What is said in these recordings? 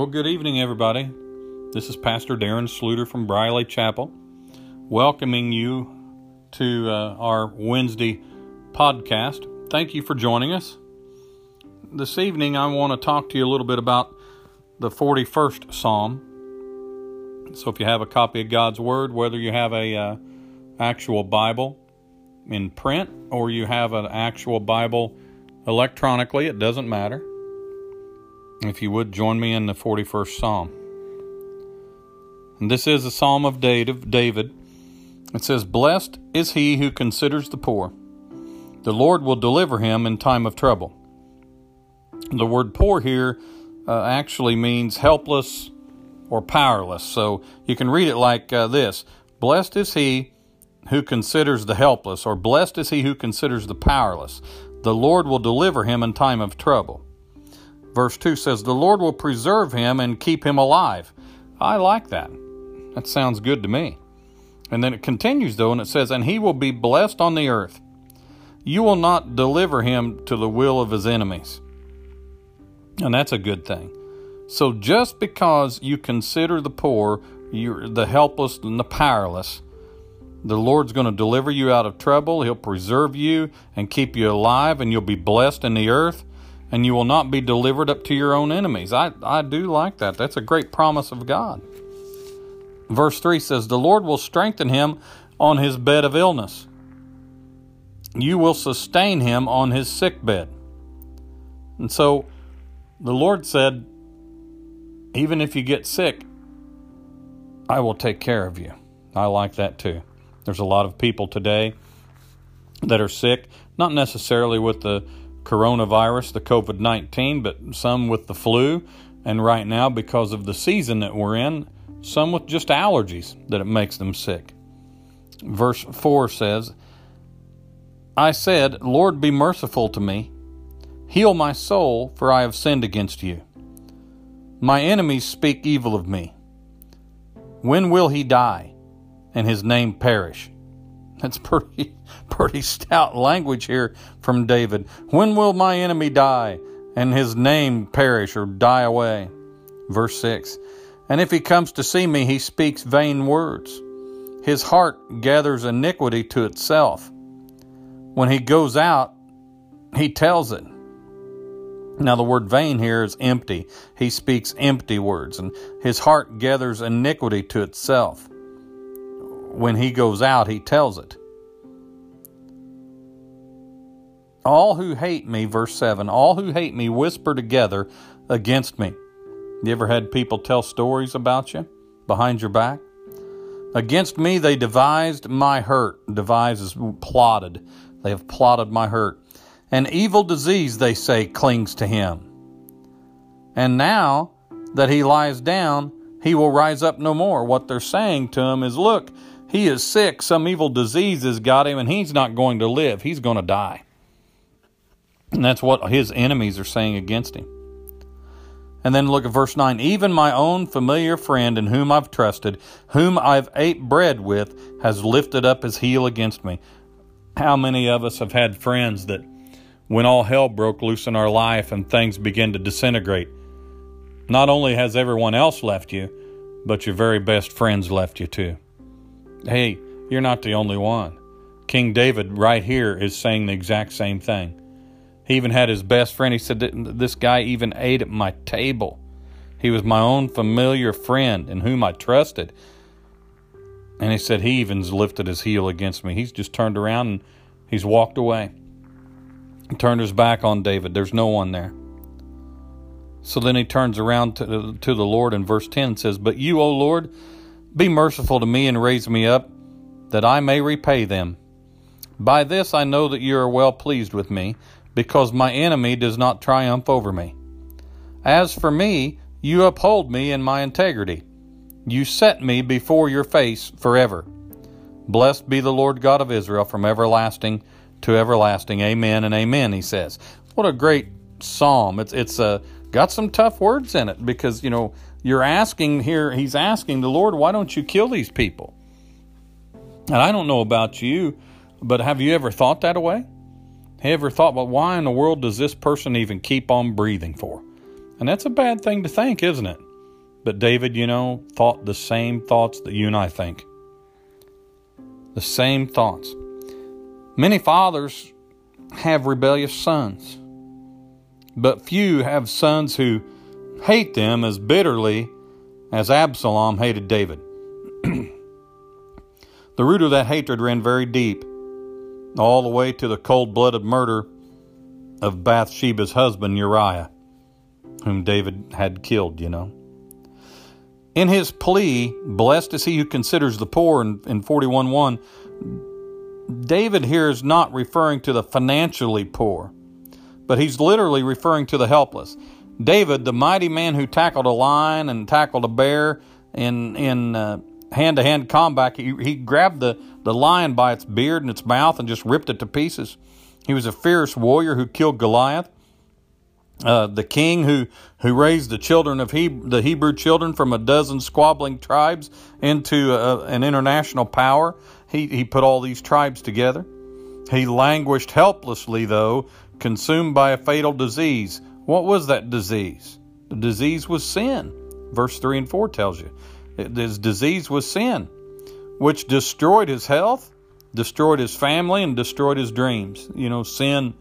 Well, good evening, everybody. This is Pastor Darren Sluter from Briley Chapel, welcoming you to uh, our Wednesday podcast. Thank you for joining us. This evening, I want to talk to you a little bit about the 41st Psalm. So, if you have a copy of God's Word, whether you have a uh, actual Bible in print or you have an actual Bible electronically, it doesn't matter. If you would join me in the 41st Psalm. And this is a Psalm of David. It says, Blessed is he who considers the poor. The Lord will deliver him in time of trouble. The word poor here uh, actually means helpless or powerless. So you can read it like uh, this Blessed is he who considers the helpless, or blessed is he who considers the powerless. The Lord will deliver him in time of trouble. Verse 2 says, The Lord will preserve him and keep him alive. I like that. That sounds good to me. And then it continues, though, and it says, And he will be blessed on the earth. You will not deliver him to the will of his enemies. And that's a good thing. So just because you consider the poor, you're the helpless and the powerless, the Lord's going to deliver you out of trouble. He'll preserve you and keep you alive, and you'll be blessed in the earth and you will not be delivered up to your own enemies. I, I do like that. That's a great promise of God. Verse 3 says, The Lord will strengthen him on his bed of illness. You will sustain him on his sick bed. And so the Lord said, Even if you get sick, I will take care of you. I like that too. There's a lot of people today that are sick, not necessarily with the coronavirus, the COVID 19, but some with the flu. And right now, because of the season that we're in, some with just allergies that it makes them sick. Verse 4 says, I said, Lord, be merciful to me. Heal my soul, for I have sinned against you. My enemies speak evil of me. When will he die and his name perish? That's pretty pretty stout language here from David. When will my enemy die and his name perish or die away? Verse 6. And if he comes to see me, he speaks vain words. His heart gathers iniquity to itself. When he goes out, he tells it. Now, the word vain here is empty. He speaks empty words, and his heart gathers iniquity to itself. When he goes out, he tells it. All who hate me, verse 7, all who hate me whisper together against me. You ever had people tell stories about you behind your back? Against me they devised my hurt. Devise is plotted. They have plotted my hurt. An evil disease, they say, clings to him. And now that he lies down, he will rise up no more. What they're saying to him is, look, he is sick. Some evil disease has got him, and he's not going to live. He's going to die. And that's what his enemies are saying against him. And then look at verse 9. Even my own familiar friend in whom I've trusted, whom I've ate bread with, has lifted up his heel against me. How many of us have had friends that, when all hell broke loose in our life and things began to disintegrate, not only has everyone else left you, but your very best friends left you too? Hey, you're not the only one. King David, right here, is saying the exact same thing. He even had his best friend. He said, This guy even ate at my table. He was my own familiar friend in whom I trusted. And he said, He even lifted his heel against me. He's just turned around and he's walked away. He turned his back on David. There's no one there. So then he turns around to, to the Lord in verse 10 and says, But you, O Lord, be merciful to me and raise me up, that I may repay them. By this I know that you are well pleased with me, because my enemy does not triumph over me. As for me, you uphold me in my integrity. You set me before your face forever. Blessed be the Lord God of Israel from everlasting to everlasting. Amen and amen, he says. What a great psalm. It's it's uh, got some tough words in it because, you know, you're asking here, he's asking the Lord, why don't you kill these people? And I don't know about you, but have you ever thought that way? Have you ever thought, well, why in the world does this person even keep on breathing for? And that's a bad thing to think, isn't it? But David, you know, thought the same thoughts that you and I think. The same thoughts. Many fathers have rebellious sons, but few have sons who hate them as bitterly as Absalom hated David. the root of that hatred ran very deep, all the way to the cold blooded murder of Bathsheba's husband Uriah, whom David had killed, you know. In his plea, blessed is he who considers the poor in, in 41 David here is not referring to the financially poor, but he's literally referring to the helpless. David, the mighty man who tackled a lion and tackled a bear in in hand to hand combat, he, he grabbed the, the lion by its beard and its mouth and just ripped it to pieces. He was a fierce warrior who killed Goliath. Uh, the king who, who raised the children of Hebrew, the Hebrew children from a dozen squabbling tribes into a, an international power. He, he put all these tribes together. He languished helplessly, though, consumed by a fatal disease. What was that disease? The disease was sin. Verse 3 and 4 tells you. His disease was sin, which destroyed his health, destroyed his family, and destroyed his dreams. You know, sin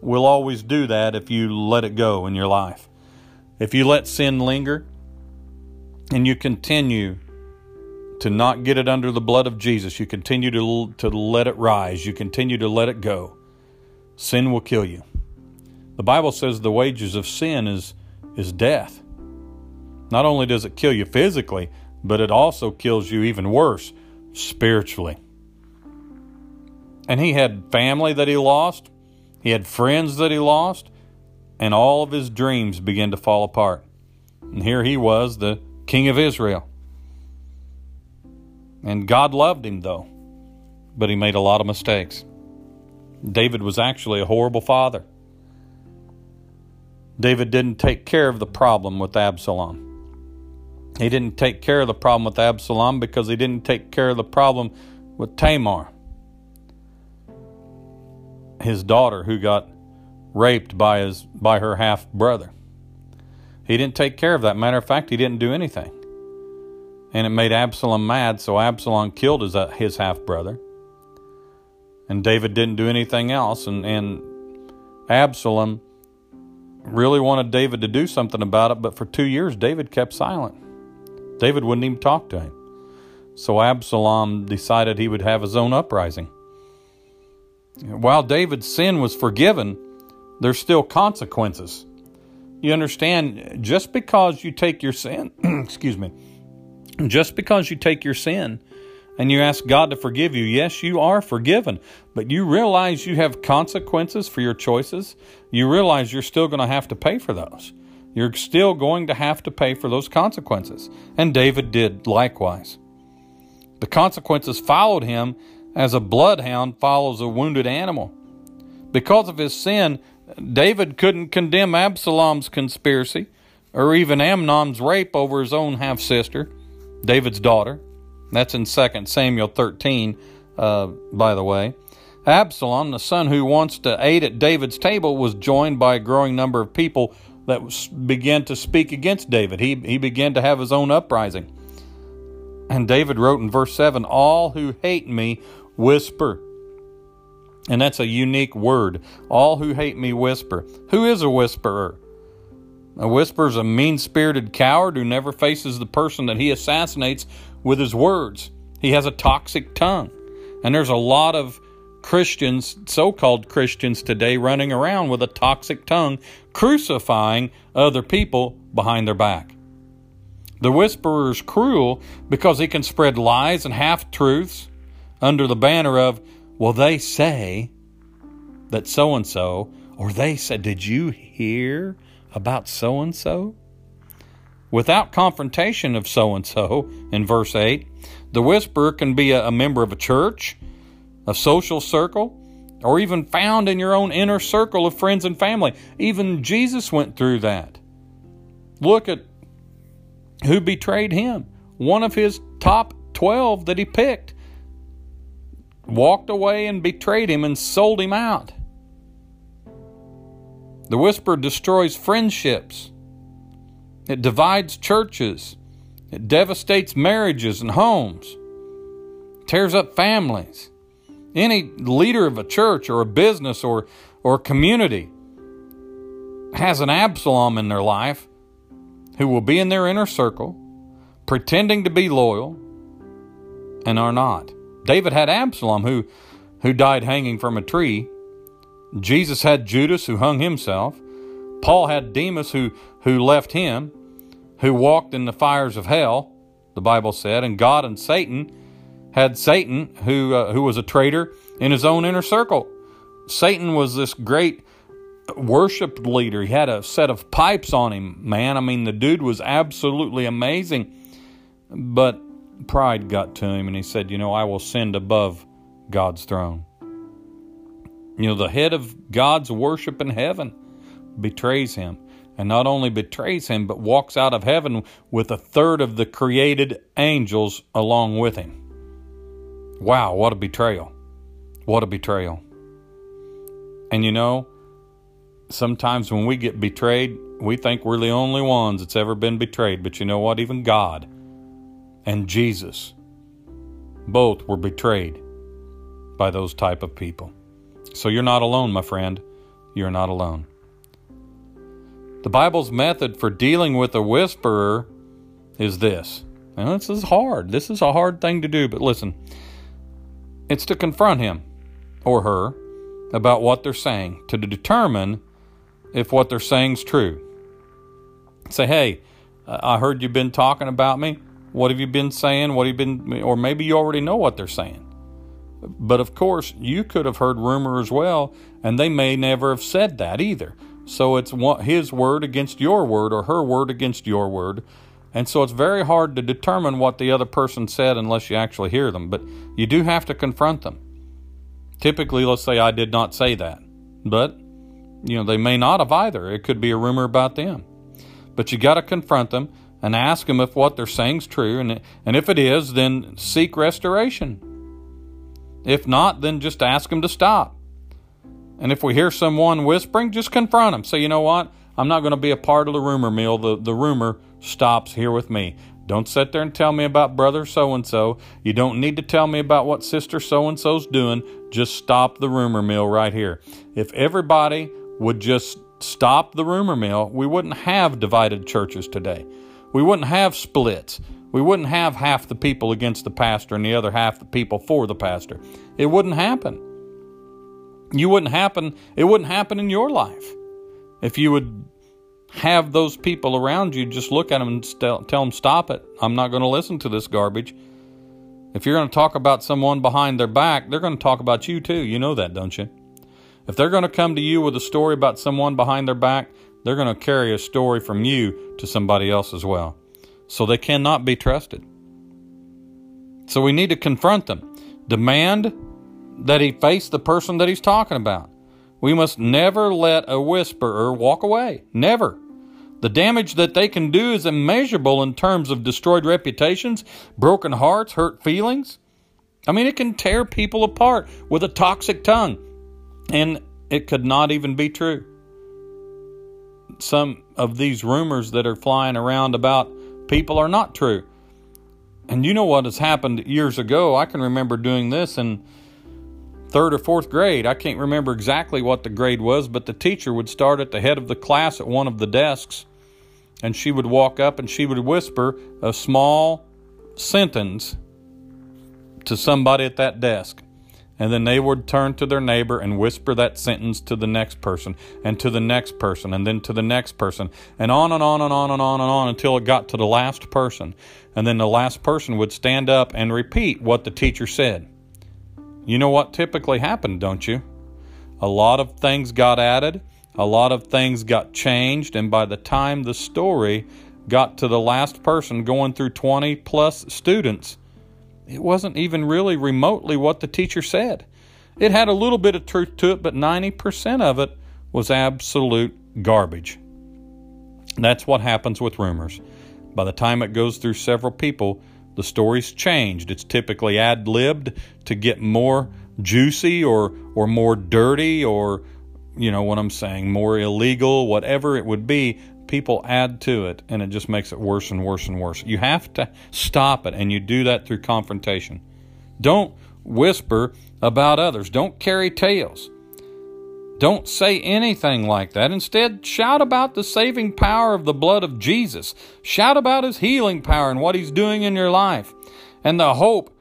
will always do that if you let it go in your life. If you let sin linger and you continue to not get it under the blood of Jesus, you continue to, to let it rise, you continue to let it go, sin will kill you. The Bible says the wages of sin is, is death. Not only does it kill you physically, but it also kills you even worse spiritually. And he had family that he lost, he had friends that he lost, and all of his dreams began to fall apart. And here he was, the king of Israel. And God loved him, though, but he made a lot of mistakes. David was actually a horrible father. David didn't take care of the problem with Absalom. He didn't take care of the problem with Absalom because he didn't take care of the problem with Tamar his daughter who got raped by his by her half brother. He didn't take care of that. Matter of fact, he didn't do anything. And it made Absalom mad, so Absalom killed his, uh, his half brother. And David didn't do anything else. And, and Absalom really wanted David to do something about it, but for two years, David kept silent. David wouldn't even talk to him. So Absalom decided he would have his own uprising. While David's sin was forgiven, there's still consequences. You understand, just because you take your sin, excuse me, just because you take your sin and you ask God to forgive you, yes, you are forgiven, but you realize you have consequences for your choices. You realize you're still going to have to pay for those. You're still going to have to pay for those consequences. And David did likewise. The consequences followed him as a bloodhound follows a wounded animal. Because of his sin, David couldn't condemn Absalom's conspiracy or even Amnon's rape over his own half sister, David's daughter. That's in 2 Samuel 13, uh, by the way. Absalom, the son who wants to eat at David's table, was joined by a growing number of people that began to speak against David. He, he began to have his own uprising. And David wrote in verse 7 All who hate me whisper. And that's a unique word. All who hate me whisper. Who is a whisperer? A whisperer is a mean spirited coward who never faces the person that he assassinates with his words. He has a toxic tongue. And there's a lot of Christians, so called Christians today, running around with a toxic tongue, crucifying other people behind their back. The whisperer is cruel because he can spread lies and half truths under the banner of, well, they say that so and so, or they said, did you hear about so and so? Without confrontation of so and so, in verse 8, the whisperer can be a, a member of a church, a social circle, or even found in your own inner circle of friends and family. Even Jesus went through that. Look at who betrayed him. One of his top 12 that he picked walked away and betrayed him and sold him out. The whisper destroys friendships. It divides churches. It devastates marriages and homes, tears up families. Any leader of a church or a business or, or community has an Absalom in their life who will be in their inner circle, pretending to be loyal, and are not. David had Absalom who, who died hanging from a tree. Jesus had Judas who hung himself. Paul had Demas who, who left him, who walked in the fires of hell, the Bible said, and God and Satan had Satan who, uh, who was a traitor in his own inner circle. Satan was this great worship leader. He had a set of pipes on him, man. I mean, the dude was absolutely amazing. But pride got to him, and he said, You know, I will send above God's throne. You know, the head of God's worship in heaven betrays him. And not only betrays him, but walks out of heaven with a third of the created angels along with him. Wow, what a betrayal. What a betrayal. And you know, sometimes when we get betrayed, we think we're the only ones that's ever been betrayed. But you know what? Even God and Jesus both were betrayed by those type of people. So you're not alone, my friend. You're not alone. The Bible's method for dealing with a whisperer is this. Now, this is hard. This is a hard thing to do, but listen. It's to confront him or her about what they're saying, to determine if what they're saying is true. Say, hey, I heard you've been talking about me. What have you been saying? What have you been, or maybe you already know what they're saying. But of course, you could have heard rumor as well, and they may never have said that either. So it's his word against your word, or her word against your word. And so it's very hard to determine what the other person said unless you actually hear them. But you do have to confront them. Typically, let's say I did not say that. But you know, they may not have either. It could be a rumor about them. But you got to confront them and ask them if what they're saying is true. And, and if it is, then seek restoration. If not, then just ask them to stop. And if we hear someone whispering, just confront them. Say, you know what? I'm not going to be a part of the rumor mill. The, the rumor stops here with me. Don't sit there and tell me about brother so and so. You don't need to tell me about what sister so and so's doing. Just stop the rumor mill right here. If everybody would just stop the rumor mill, we wouldn't have divided churches today. We wouldn't have splits. We wouldn't have half the people against the pastor and the other half the people for the pastor. It wouldn't happen. You wouldn't happen. It wouldn't happen in your life if you would have those people around you just look at them and tell them stop it. I'm not going to listen to this garbage. If you're going to talk about someone behind their back, they're going to talk about you too. You know that, don't you? If they're going to come to you with a story about someone behind their back, they're going to carry a story from you to somebody else as well. So they cannot be trusted. So we need to confront them. Demand that he faced the person that he's talking about. We must never let a whisperer walk away. Never. The damage that they can do is immeasurable in terms of destroyed reputations, broken hearts, hurt feelings. I mean, it can tear people apart with a toxic tongue. And it could not even be true. Some of these rumors that are flying around about people are not true. And you know what has happened years ago? I can remember doing this in third or fourth grade. I can't remember exactly what the grade was, but the teacher would start at the head of the class at one of the desks, and she would walk up and she would whisper a small sentence to somebody at that desk. And then they would turn to their neighbor and whisper that sentence to the next person, and to the next person, and then to the next person, and on and on and on and on and on until it got to the last person. And then the last person would stand up and repeat what the teacher said. You know what typically happened, don't you? A lot of things got added, a lot of things got changed, and by the time the story got to the last person going through 20 plus students, it wasn't even really remotely what the teacher said. It had a little bit of truth to it, but 90% of it was absolute garbage. That's what happens with rumors. By the time it goes through several people, the story's changed. It's typically ad libbed to get more juicy or, or more dirty or, you know what I'm saying, more illegal, whatever it would be. people add to it and it just makes it worse and worse and worse. You have to stop it, and you do that through confrontation. Don't whisper about others, don't carry tales. Don't say anything like that. Instead, shout about the saving power of the blood of Jesus. Shout about his healing power and what he's doing in your life and the hope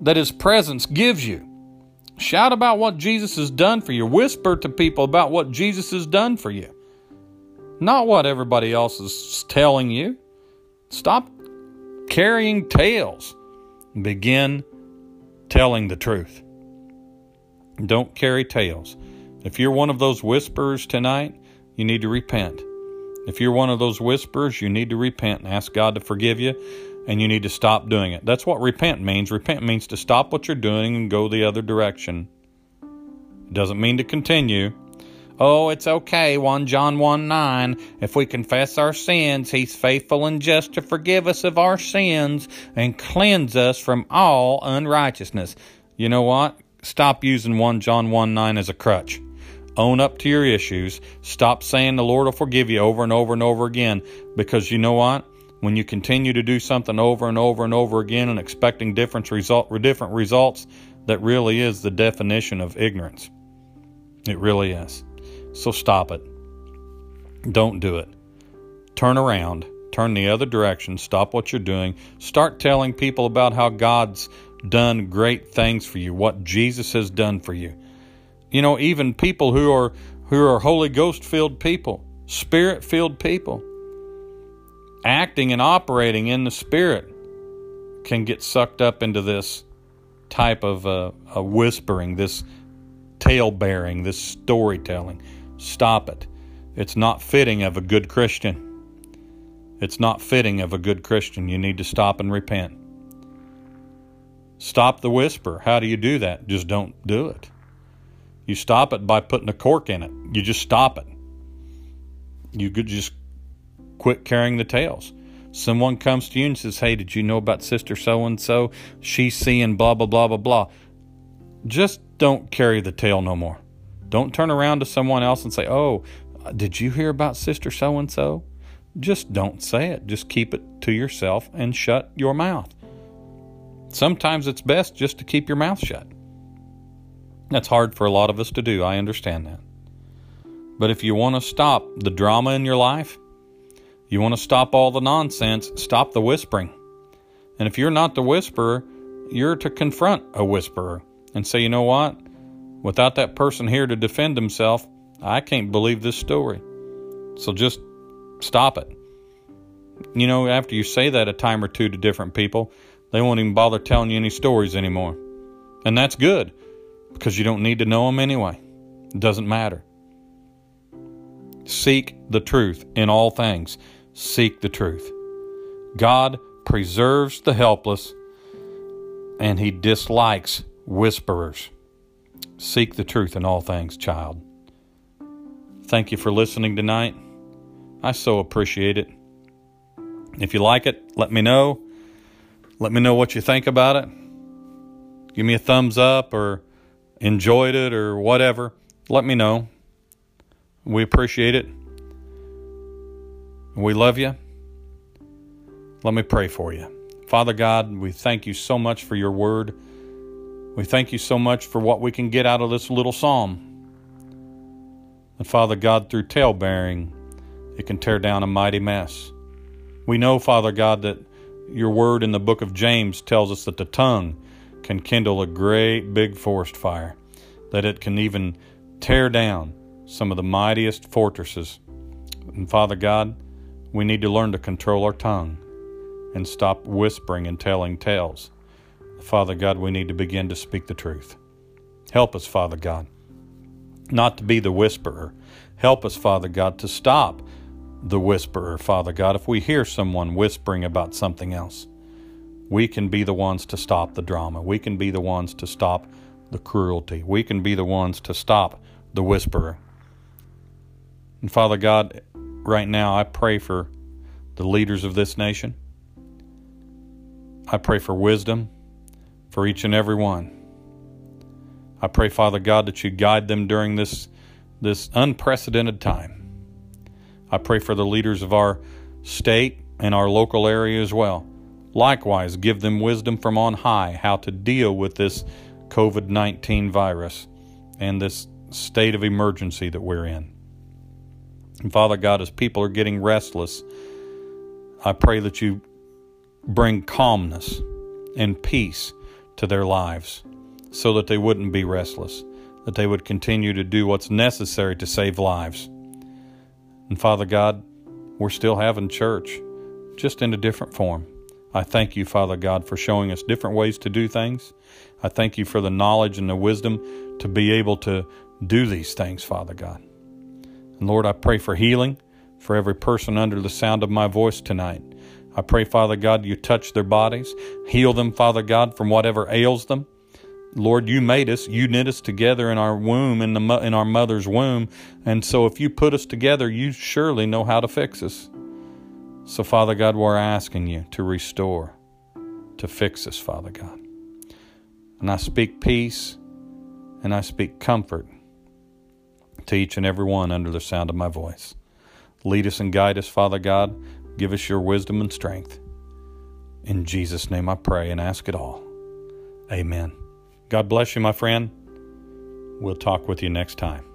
that his presence gives you. Shout about what Jesus has done for you. Whisper to people about what Jesus has done for you, not what everybody else is telling you. Stop carrying tales. Begin telling the truth. Don't carry tales. If you're one of those whisperers tonight, you need to repent. If you're one of those whisperers, you need to repent and ask God to forgive you, and you need to stop doing it. That's what repent means. Repent means to stop what you're doing and go the other direction. It doesn't mean to continue. Oh, it's okay. 1 John 1 9. If we confess our sins, He's faithful and just to forgive us of our sins and cleanse us from all unrighteousness. You know what? Stop using 1 John 1 9 as a crutch. Own up to your issues. Stop saying the Lord will forgive you over and over and over again because you know what? When you continue to do something over and over and over again and expecting different, result, different results, that really is the definition of ignorance. It really is. So stop it. Don't do it. Turn around. Turn the other direction. Stop what you're doing. Start telling people about how God's done great things for you, what Jesus has done for you. You know, even people who are who are Holy Ghost filled people, spirit filled people, acting and operating in the spirit can get sucked up into this type of uh, whispering, this tale bearing, this storytelling. Stop it. It's not fitting of a good Christian. It's not fitting of a good Christian. You need to stop and repent. Stop the whisper. How do you do that? Just don't do it. You stop it by putting a cork in it. You just stop it. You could just quit carrying the tales. Someone comes to you and says, Hey, did you know about Sister so and so? She's seeing blah, blah, blah, blah, blah. Just don't carry the tale no more. Don't turn around to someone else and say, Oh, did you hear about Sister so and so? Just don't say it. Just keep it to yourself and shut your mouth. Sometimes it's best just to keep your mouth shut. That's hard for a lot of us to do. I understand that. But if you want to stop the drama in your life, you want to stop all the nonsense, stop the whispering. And if you're not the whisperer, you're to confront a whisperer and say, you know what? Without that person here to defend himself, I can't believe this story. So just stop it. You know, after you say that a time or two to different people, they won't even bother telling you any stories anymore. And that's good because you don't need to know them anyway. It doesn't matter. Seek the truth in all things. Seek the truth. God preserves the helpless and he dislikes whisperers. Seek the truth in all things, child. Thank you for listening tonight. I so appreciate it. If you like it, let me know. Let me know what you think about it. Give me a thumbs up or enjoyed it or whatever, let me know. We appreciate it. We love you. Let me pray for you. Father God, we thank you so much for your word. We thank you so much for what we can get out of this little psalm. And Father God, through tale bearing, it can tear down a mighty mess. We know, Father God, that your word in the book of James tells us that the tongue can kindle a great big forest fire, that it can even tear down some of the mightiest fortresses. And Father God, we need to learn to control our tongue and stop whispering and telling tales. Father God, we need to begin to speak the truth. Help us, Father God, not to be the whisperer. Help us, Father God, to stop the whisperer, Father God, if we hear someone whispering about something else we can be the ones to stop the drama. We can be the ones to stop the cruelty. We can be the ones to stop the whisperer. And Father God, right now I pray for the leaders of this nation. I pray for wisdom for each and every one. I pray, Father God, that you guide them during this, this unprecedented time. I pray for the leaders of our state and our local area as well. Likewise, give them wisdom from on high how to deal with this COVID 19 virus and this state of emergency that we're in. And Father God, as people are getting restless, I pray that you bring calmness and peace to their lives so that they wouldn't be restless, that they would continue to do what's necessary to save lives. And Father God, we're still having church, just in a different form. I thank you, Father God, for showing us different ways to do things. I thank you for the knowledge and the wisdom to be able to do these things, Father God. And Lord, I pray for healing for every person under the sound of my voice tonight. I pray, Father God, you touch their bodies, heal them, Father God, from whatever ails them. Lord, you made us, you knit us together in our womb, in, the, in our mother's womb. And so if you put us together, you surely know how to fix us. So, Father God, we're asking you to restore, to fix us, Father God. And I speak peace and I speak comfort to each and every one under the sound of my voice. Lead us and guide us, Father God. Give us your wisdom and strength. In Jesus' name I pray and ask it all. Amen. God bless you, my friend. We'll talk with you next time.